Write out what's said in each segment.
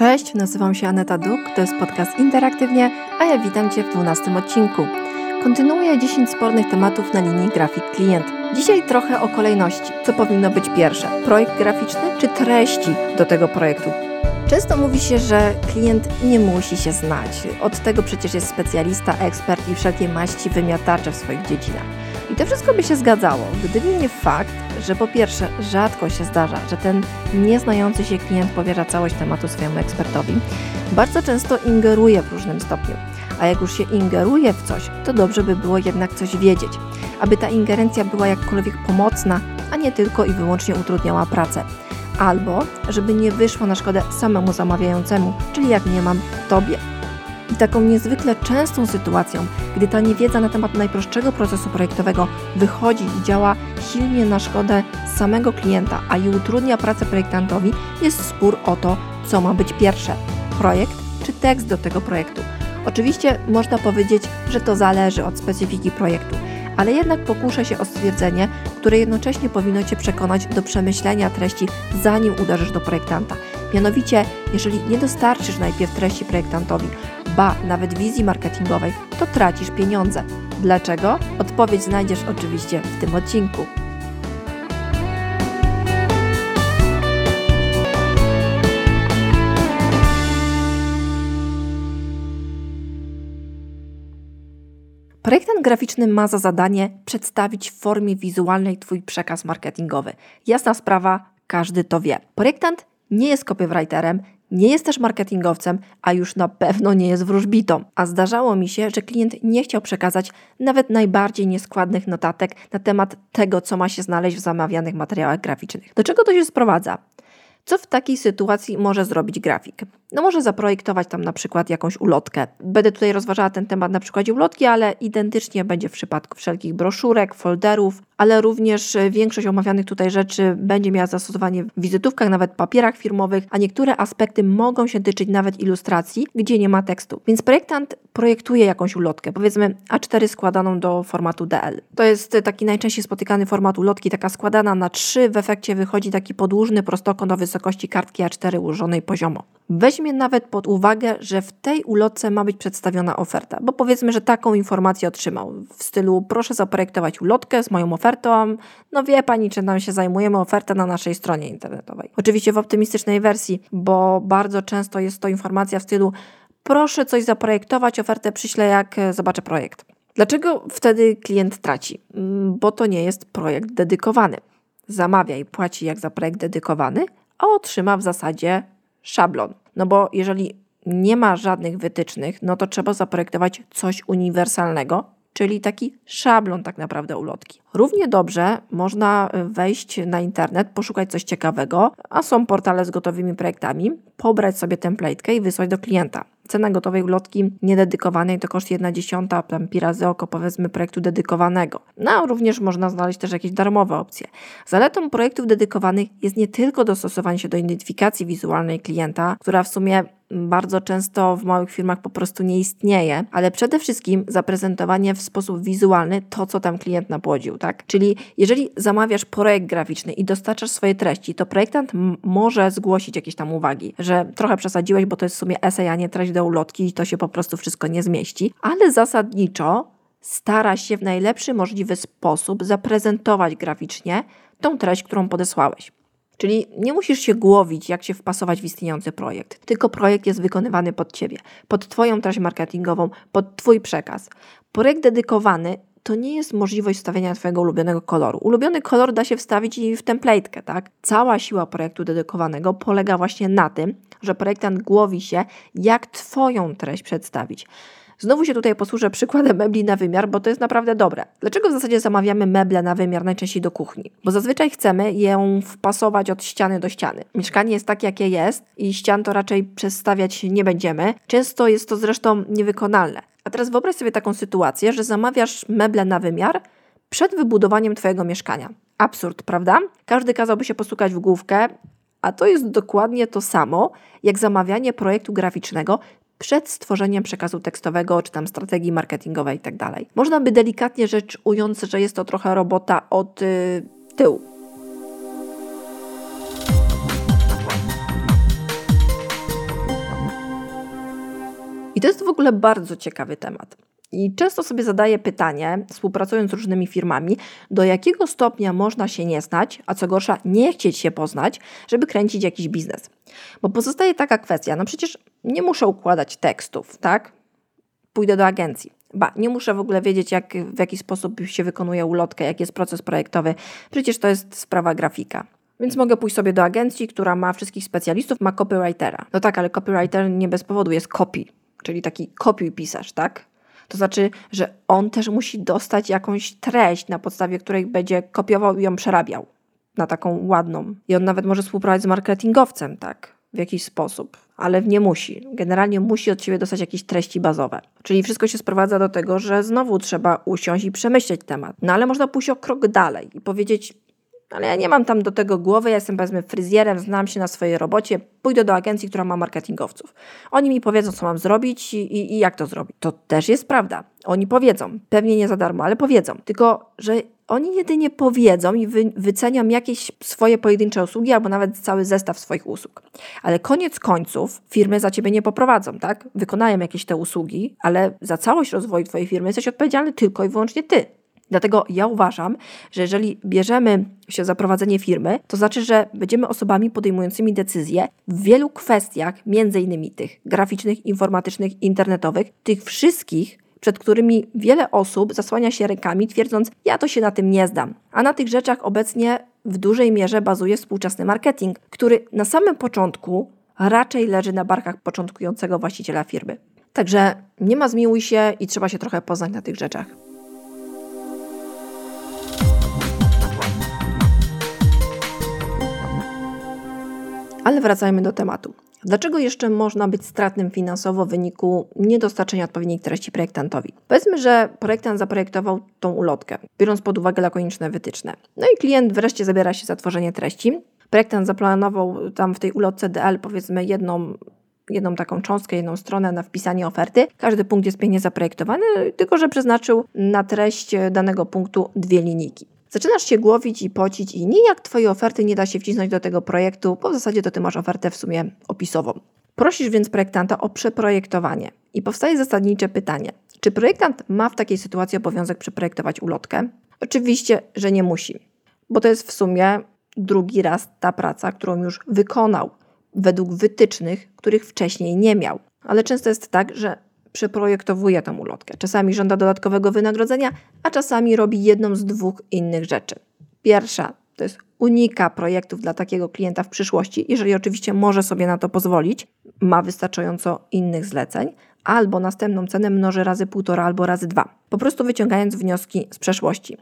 Cześć, nazywam się Aneta Duk, to jest podcast Interaktywnie, a ja witam Cię w 12 odcinku. Kontynuuję 10 spornych tematów na linii grafik-klient. Dzisiaj trochę o kolejności. Co powinno być pierwsze? Projekt graficzny czy treści do tego projektu? Często mówi się, że klient nie musi się znać. Od tego przecież jest specjalista, ekspert i wszelkie maści wymiatacze w swoich dziedzinach. To wszystko by się zgadzało, gdyby nie fakt, że po pierwsze rzadko się zdarza, że ten nieznający się klient powierza całość tematu swojemu ekspertowi. Bardzo często ingeruje w różnym stopniu. A jak już się ingeruje w coś, to dobrze by było jednak coś wiedzieć, aby ta ingerencja była jakkolwiek pomocna, a nie tylko i wyłącznie utrudniała pracę. Albo żeby nie wyszło na szkodę samemu zamawiającemu, czyli jak nie mam, tobie. I taką niezwykle częstą sytuacją, gdy ta niewiedza na temat najprostszego procesu projektowego wychodzi i działa silnie na szkodę samego klienta, a i utrudnia pracę projektantowi, jest spór o to, co ma być pierwsze: projekt czy tekst do tego projektu. Oczywiście można powiedzieć, że to zależy od specyfiki projektu, ale jednak pokuszę się o stwierdzenie, które jednocześnie powinno Cię przekonać do przemyślenia treści, zanim uderzysz do projektanta. Mianowicie, jeżeli nie dostarczysz najpierw treści projektantowi, ba, nawet wizji marketingowej, to tracisz pieniądze. Dlaczego? Odpowiedź znajdziesz oczywiście w tym odcinku. Projektant graficzny ma za zadanie przedstawić w formie wizualnej Twój przekaz marketingowy. Jasna sprawa, każdy to wie. Projektant nie jest copywriterem, nie jest też marketingowcem, a już na pewno nie jest wróżbitą. A zdarzało mi się, że klient nie chciał przekazać nawet najbardziej nieskładnych notatek na temat tego, co ma się znaleźć w zamawianych materiałach graficznych. Do czego to się sprowadza? Co w takiej sytuacji może zrobić grafik? No może zaprojektować tam na przykład jakąś ulotkę. Będę tutaj rozważała ten temat na przykładzie ulotki, ale identycznie będzie w przypadku wszelkich broszurek, folderów, ale również większość omawianych tutaj rzeczy będzie miała zastosowanie w wizytówkach, nawet papierach firmowych, a niektóre aspekty mogą się tyczyć nawet ilustracji, gdzie nie ma tekstu. Więc projektant projektuje jakąś ulotkę, powiedzmy A4 składaną do formatu DL. To jest taki najczęściej spotykany format ulotki, taka składana na trzy, w efekcie wychodzi taki podłużny prostokąt o wysokości kartki A4 ułożonej poziomo. Weźmie nawet pod uwagę, że w tej ulotce ma być przedstawiona oferta, bo powiedzmy, że taką informację otrzymał w stylu proszę zaprojektować ulotkę z moją ofertą, no wie pani, czy nam się zajmujemy ofertę na naszej stronie internetowej. Oczywiście w optymistycznej wersji, bo bardzo często jest to informacja w stylu proszę coś zaprojektować, ofertę przyślę jak e, zobaczę projekt. Dlaczego wtedy klient traci? Mm, bo to nie jest projekt dedykowany. Zamawia i płaci jak za projekt dedykowany, a otrzyma w zasadzie szablon. No bo jeżeli nie ma żadnych wytycznych, no to trzeba zaprojektować coś uniwersalnego, czyli taki szablon tak naprawdę ulotki. Równie dobrze można wejść na internet, poszukać coś ciekawego, a są portale z gotowymi projektami, pobrać sobie templatekę i wysłać do klienta. Cena gotowej ulotki niededykowanej to koszt 1 dziesiąta, tam pi razy oko powiedzmy projektu dedykowanego. No również można znaleźć też jakieś darmowe opcje. Zaletą projektów dedykowanych jest nie tylko dostosowanie się do identyfikacji wizualnej klienta, która w sumie bardzo często w małych firmach po prostu nie istnieje, ale przede wszystkim zaprezentowanie w sposób wizualny to, co tam klient napłodził, tak? Czyli jeżeli zamawiasz projekt graficzny i dostarczasz swoje treści, to projektant może zgłosić jakieś tam uwagi, że trochę przesadziłeś, bo to jest w sumie esej, a nie treść do ulotki i to się po prostu wszystko nie zmieści, ale zasadniczo stara się w najlepszy możliwy sposób zaprezentować graficznie tą treść, którą podesłałeś. Czyli nie musisz się głowić, jak się wpasować w istniejący projekt, tylko projekt jest wykonywany pod Ciebie, pod Twoją treść marketingową, pod Twój przekaz. Projekt dedykowany to nie jest możliwość wstawienia Twojego ulubionego koloru. Ulubiony kolor da się wstawić i w templatekę, tak? Cała siła projektu dedykowanego polega właśnie na tym, że projektant głowi się, jak Twoją treść przedstawić. Znowu się tutaj posłużę przykładem mebli na wymiar, bo to jest naprawdę dobre. Dlaczego w zasadzie zamawiamy meble na wymiar najczęściej do kuchni? Bo zazwyczaj chcemy ją wpasować od ściany do ściany. Mieszkanie jest tak, jakie jest i ścian to raczej przestawiać nie będziemy. Często jest to zresztą niewykonalne. A teraz wyobraź sobie taką sytuację, że zamawiasz meble na wymiar przed wybudowaniem Twojego mieszkania. Absurd, prawda? Każdy kazałby się postukać w główkę, a to jest dokładnie to samo, jak zamawianie projektu graficznego przed stworzeniem przekazu tekstowego, czy tam strategii marketingowej itd. Tak Można by delikatnie rzecz ując, że jest to trochę robota od y, tyłu. I to jest w ogóle bardzo ciekawy temat. I często sobie zadaję pytanie, współpracując z różnymi firmami, do jakiego stopnia można się nie znać, a co gorsza, nie chcieć się poznać, żeby kręcić jakiś biznes. Bo pozostaje taka kwestia, no przecież nie muszę układać tekstów, tak? Pójdę do agencji. Ba, nie muszę w ogóle wiedzieć, jak, w jaki sposób się wykonuje ulotkę, jaki jest proces projektowy. Przecież to jest sprawa grafika. Więc mogę pójść sobie do agencji, która ma wszystkich specjalistów, ma copywritera. No tak, ale copywriter nie bez powodu jest copy, czyli taki kopiuj pisarz, tak? To znaczy, że on też musi dostać jakąś treść, na podstawie której będzie kopiował i ją przerabiał na taką ładną. I on nawet może współpracować z marketingowcem, tak? W jakiś sposób, ale nie musi. Generalnie musi od ciebie dostać jakieś treści bazowe. Czyli wszystko się sprowadza do tego, że znowu trzeba usiąść i przemyśleć temat. No ale można pójść o krok dalej i powiedzieć: ale ja nie mam tam do tego głowy, ja jestem powiedzmy fryzjerem, znam się na swojej robocie, pójdę do agencji, która ma marketingowców. Oni mi powiedzą, co mam zrobić i, i, i jak to zrobić. To też jest prawda. Oni powiedzą, pewnie nie za darmo, ale powiedzą. Tylko, że oni jedynie powiedzą i wy, wycenią jakieś swoje pojedyncze usługi albo nawet cały zestaw swoich usług. Ale koniec końców firmy za ciebie nie poprowadzą, tak? Wykonają jakieś te usługi, ale za całość rozwoju twojej firmy jesteś odpowiedzialny tylko i wyłącznie ty. Dlatego ja uważam, że jeżeli bierzemy się za prowadzenie firmy, to znaczy, że będziemy osobami podejmującymi decyzje w wielu kwestiach, między innymi tych graficznych, informatycznych, internetowych, tych wszystkich, przed którymi wiele osób zasłania się rękami, twierdząc, ja to się na tym nie zdam. A na tych rzeczach obecnie w dużej mierze bazuje współczesny marketing, który na samym początku raczej leży na barkach początkującego właściciela firmy. Także nie ma zmiłuj się i trzeba się trochę poznać na tych rzeczach. Ale wracajmy do tematu. Dlaczego jeszcze można być stratnym finansowo w wyniku niedostarczenia odpowiednich treści projektantowi? Powiedzmy, że projektant zaprojektował tą ulotkę, biorąc pod uwagę lakoniczne wytyczne. No i klient wreszcie zabiera się za tworzenie treści. Projektant zaplanował tam w tej ulotce DL powiedzmy jedną jedną taką cząstkę, jedną stronę na wpisanie oferty. Każdy punkt jest pięknie zaprojektowany, tylko że przeznaczył na treść danego punktu dwie linijki. Zaczynasz się głowić i pocić i nijak Twojej oferty nie da się wcisnąć do tego projektu, bo w zasadzie to Ty masz ofertę w sumie opisową. Prosisz więc projektanta o przeprojektowanie i powstaje zasadnicze pytanie, czy projektant ma w takiej sytuacji obowiązek przeprojektować ulotkę? Oczywiście, że nie musi, bo to jest w sumie drugi raz ta praca, którą już wykonał według wytycznych, których wcześniej nie miał. Ale często jest tak, że przeprojektowuje tą ulotkę. Czasami żąda dodatkowego wynagrodzenia, a czasami robi jedną z dwóch innych rzeczy. Pierwsza to jest unika projektów dla takiego klienta w przyszłości, jeżeli oczywiście może sobie na to pozwolić, ma wystarczająco innych zleceń, albo następną cenę mnoży razy półtora albo razy dwa, po prostu wyciągając wnioski z przeszłości.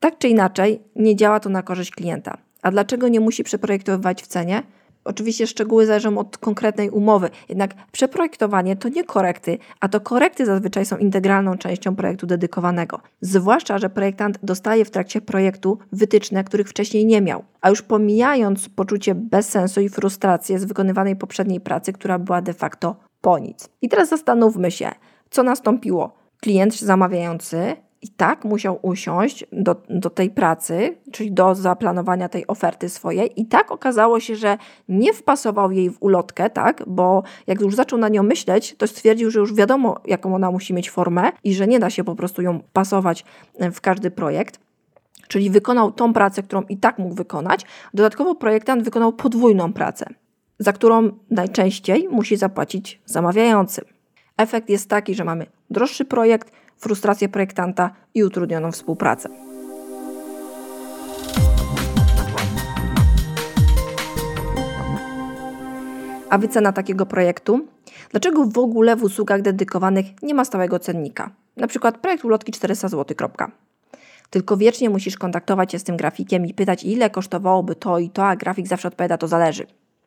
Tak czy inaczej, nie działa to na korzyść klienta. A dlaczego nie musi przeprojektowywać w cenie? Oczywiście szczegóły zależą od konkretnej umowy, jednak przeprojektowanie to nie korekty, a to korekty zazwyczaj są integralną częścią projektu dedykowanego. Zwłaszcza, że projektant dostaje w trakcie projektu wytyczne, których wcześniej nie miał. A już pomijając poczucie bezsensu i frustrację z wykonywanej poprzedniej pracy, która była de facto po nic. I teraz zastanówmy się, co nastąpiło. Klient zamawiający i tak musiał usiąść do, do tej pracy, czyli do zaplanowania tej oferty swojej, i tak okazało się, że nie wpasował jej w ulotkę, tak, bo jak już zaczął na nią myśleć, to stwierdził, że już wiadomo, jaką ona musi mieć formę i że nie da się po prostu ją pasować w każdy projekt. Czyli wykonał tą pracę, którą i tak mógł wykonać. Dodatkowo projektant wykonał podwójną pracę, za którą najczęściej musi zapłacić zamawiający. Efekt jest taki, że mamy droższy projekt, frustrację projektanta i utrudnioną współpracę. A wycena takiego projektu? Dlaczego w ogóle w usługach dedykowanych nie ma stałego cennika? Na przykład projekt ulotki 400 zł. Tylko wiecznie musisz kontaktować się z tym grafikiem i pytać, ile kosztowałoby to i to, a grafik zawsze odpowiada, to zależy.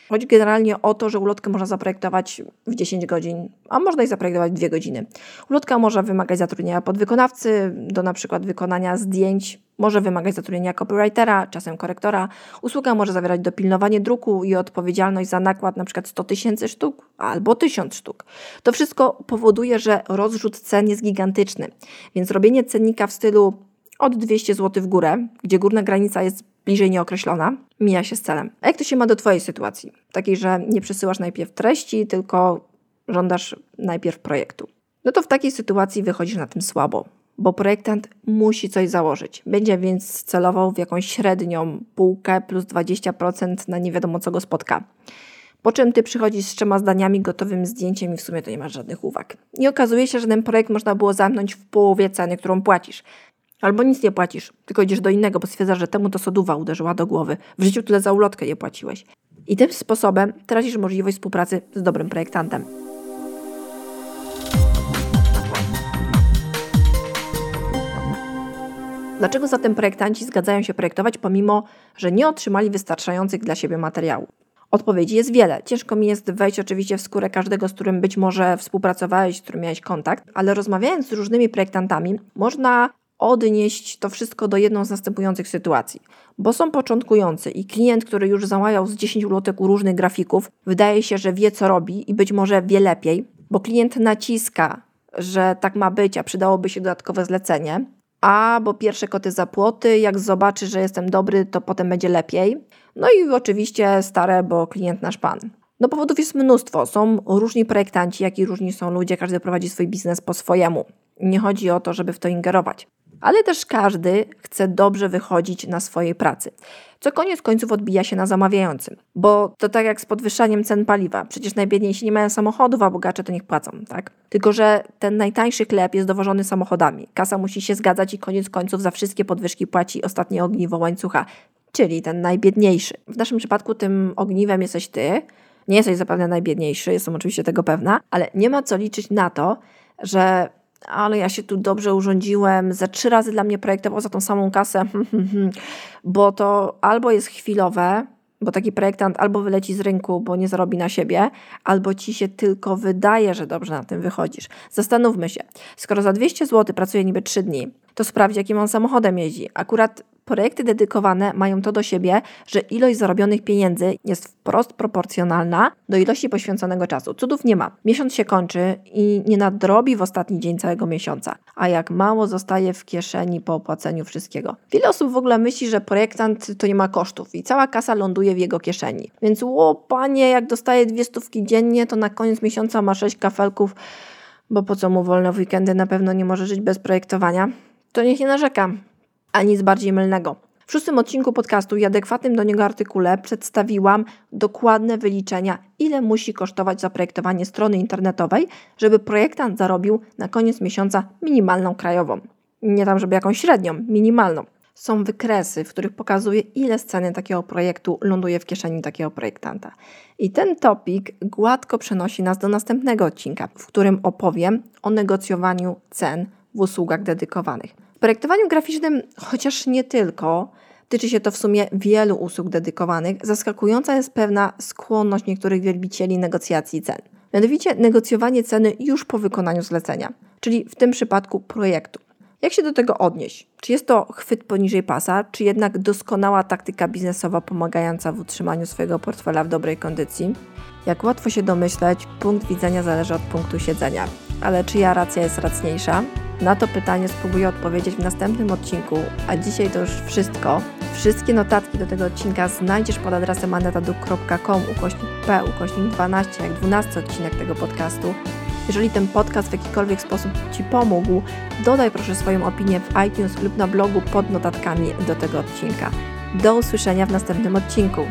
Chodzi generalnie o to, że ulotkę można zaprojektować w 10 godzin, a można i zaprojektować w 2 godziny. Ulotka może wymagać zatrudnienia podwykonawcy do przykład wykonania zdjęć, może wymagać zatrudnienia copywritera, czasem korektora. Usługa może zawierać dopilnowanie druku i odpowiedzialność za nakład na przykład 100 tysięcy sztuk albo 1000 sztuk. To wszystko powoduje, że rozrzut cen jest gigantyczny, więc robienie cennika w stylu od 200 zł w górę, gdzie górna granica jest bliżej nieokreślona, mija się z celem. A jak to się ma do Twojej sytuacji? Takiej, że nie przesyłasz najpierw treści, tylko żądasz najpierw projektu. No to w takiej sytuacji wychodzisz na tym słabo, bo projektant musi coś założyć. Będzie więc celował w jakąś średnią półkę plus 20% na nie wiadomo co go spotka. Po czym ty przychodzisz z trzema zdaniami, gotowym zdjęciem i w sumie to nie masz żadnych uwag. I okazuje się, że ten projekt można było zamknąć w połowie ceny, którą płacisz. Albo nic nie płacisz, tylko idziesz do innego, bo stwierdzasz, że temu to soduwa uderzyła do głowy. W życiu tyle za ulotkę nie płaciłeś. I tym sposobem tracisz możliwość współpracy z dobrym projektantem. Dlaczego zatem projektanci zgadzają się projektować, pomimo że nie otrzymali wystarczających dla siebie materiałów? Odpowiedzi jest wiele. Ciężko mi jest wejść oczywiście w skórę każdego, z którym być może współpracowałeś, z którym miałeś kontakt, ale rozmawiając z różnymi projektantami, można odnieść to wszystko do jedną z następujących sytuacji. Bo są początkujący i klient, który już załajał z 10 ulotek u różnych grafików, wydaje się, że wie co robi i być może wie lepiej, bo klient naciska, że tak ma być, a przydałoby się dodatkowe zlecenie, a bo pierwsze koty za płoty, jak zobaczy, że jestem dobry, to potem będzie lepiej. No i oczywiście stare, bo klient nasz pan. No powodów jest mnóstwo. Są różni projektanci, jak i różni są ludzie, każdy prowadzi swój biznes po swojemu. Nie chodzi o to, żeby w to ingerować. Ale też każdy chce dobrze wychodzić na swojej pracy, co koniec końców odbija się na zamawiającym. Bo to tak jak z podwyższaniem cen paliwa. Przecież najbiedniejsi nie mają samochodów, a bogacze to niech płacą, tak? Tylko, że ten najtańszy chleb jest dowożony samochodami. Kasa musi się zgadzać i koniec końców za wszystkie podwyżki płaci ostatnie ogniwo łańcucha czyli ten najbiedniejszy. W naszym przypadku tym ogniwem jesteś ty. Nie jesteś zapewne najbiedniejszy, jestem oczywiście tego pewna, ale nie ma co liczyć na to, że ale ja się tu dobrze urządziłem, za trzy razy dla mnie projektował za tą samą kasę, bo to albo jest chwilowe, bo taki projektant albo wyleci z rynku, bo nie zarobi na siebie, albo ci się tylko wydaje, że dobrze na tym wychodzisz. Zastanówmy się, skoro za 200 zł pracuję niby 3 dni, to sprawdź, jakim on samochodem jeździ. Akurat projekty dedykowane mają to do siebie, że ilość zarobionych pieniędzy jest wprost proporcjonalna do ilości poświęconego czasu. Cudów nie ma. Miesiąc się kończy i nie nadrobi w ostatni dzień całego miesiąca. A jak mało zostaje w kieszeni po opłaceniu wszystkiego. Wiele osób w ogóle myśli, że projektant to nie ma kosztów i cała kasa ląduje w jego kieszeni. Więc ło, panie, jak dostaje dwie stówki dziennie, to na koniec miesiąca ma sześć kafelków, bo po co mu wolno w weekendy, na pewno nie może żyć bez projektowania. To niech nie narzeka a nic bardziej mylnego. W szóstym odcinku podcastu i adekwatnym do niego artykule przedstawiłam dokładne wyliczenia, ile musi kosztować zaprojektowanie strony internetowej, żeby projektant zarobił na koniec miesiąca minimalną krajową. Nie tam, żeby jakąś średnią, minimalną. Są wykresy, w których pokazuje, ile sceny takiego projektu ląduje w kieszeni takiego projektanta. I ten topik gładko przenosi nas do następnego odcinka, w którym opowiem o negocjowaniu cen w usługach dedykowanych projektowaniu graficznym, chociaż nie tylko, tyczy się to w sumie wielu usług dedykowanych, zaskakująca jest pewna skłonność niektórych wielbicieli negocjacji cen. Mianowicie negocjowanie ceny już po wykonaniu zlecenia, czyli w tym przypadku projektu. Jak się do tego odnieść? Czy jest to chwyt poniżej pasa, czy jednak doskonała taktyka biznesowa pomagająca w utrzymaniu swojego portfela w dobrej kondycji? Jak łatwo się domyśleć, punkt widzenia zależy od punktu siedzenia. Ale czyja racja jest racniejsza? Na to pytanie spróbuję odpowiedzieć w następnym odcinku, a dzisiaj to już wszystko. Wszystkie notatki do tego odcinka znajdziesz pod adresem anetaduk.com ukośnik p ukośnik 12, jak 12 odcinek tego podcastu. Jeżeli ten podcast w jakikolwiek sposób Ci pomógł, dodaj proszę swoją opinię w iTunes lub na blogu pod notatkami do tego odcinka. Do usłyszenia w następnym odcinku.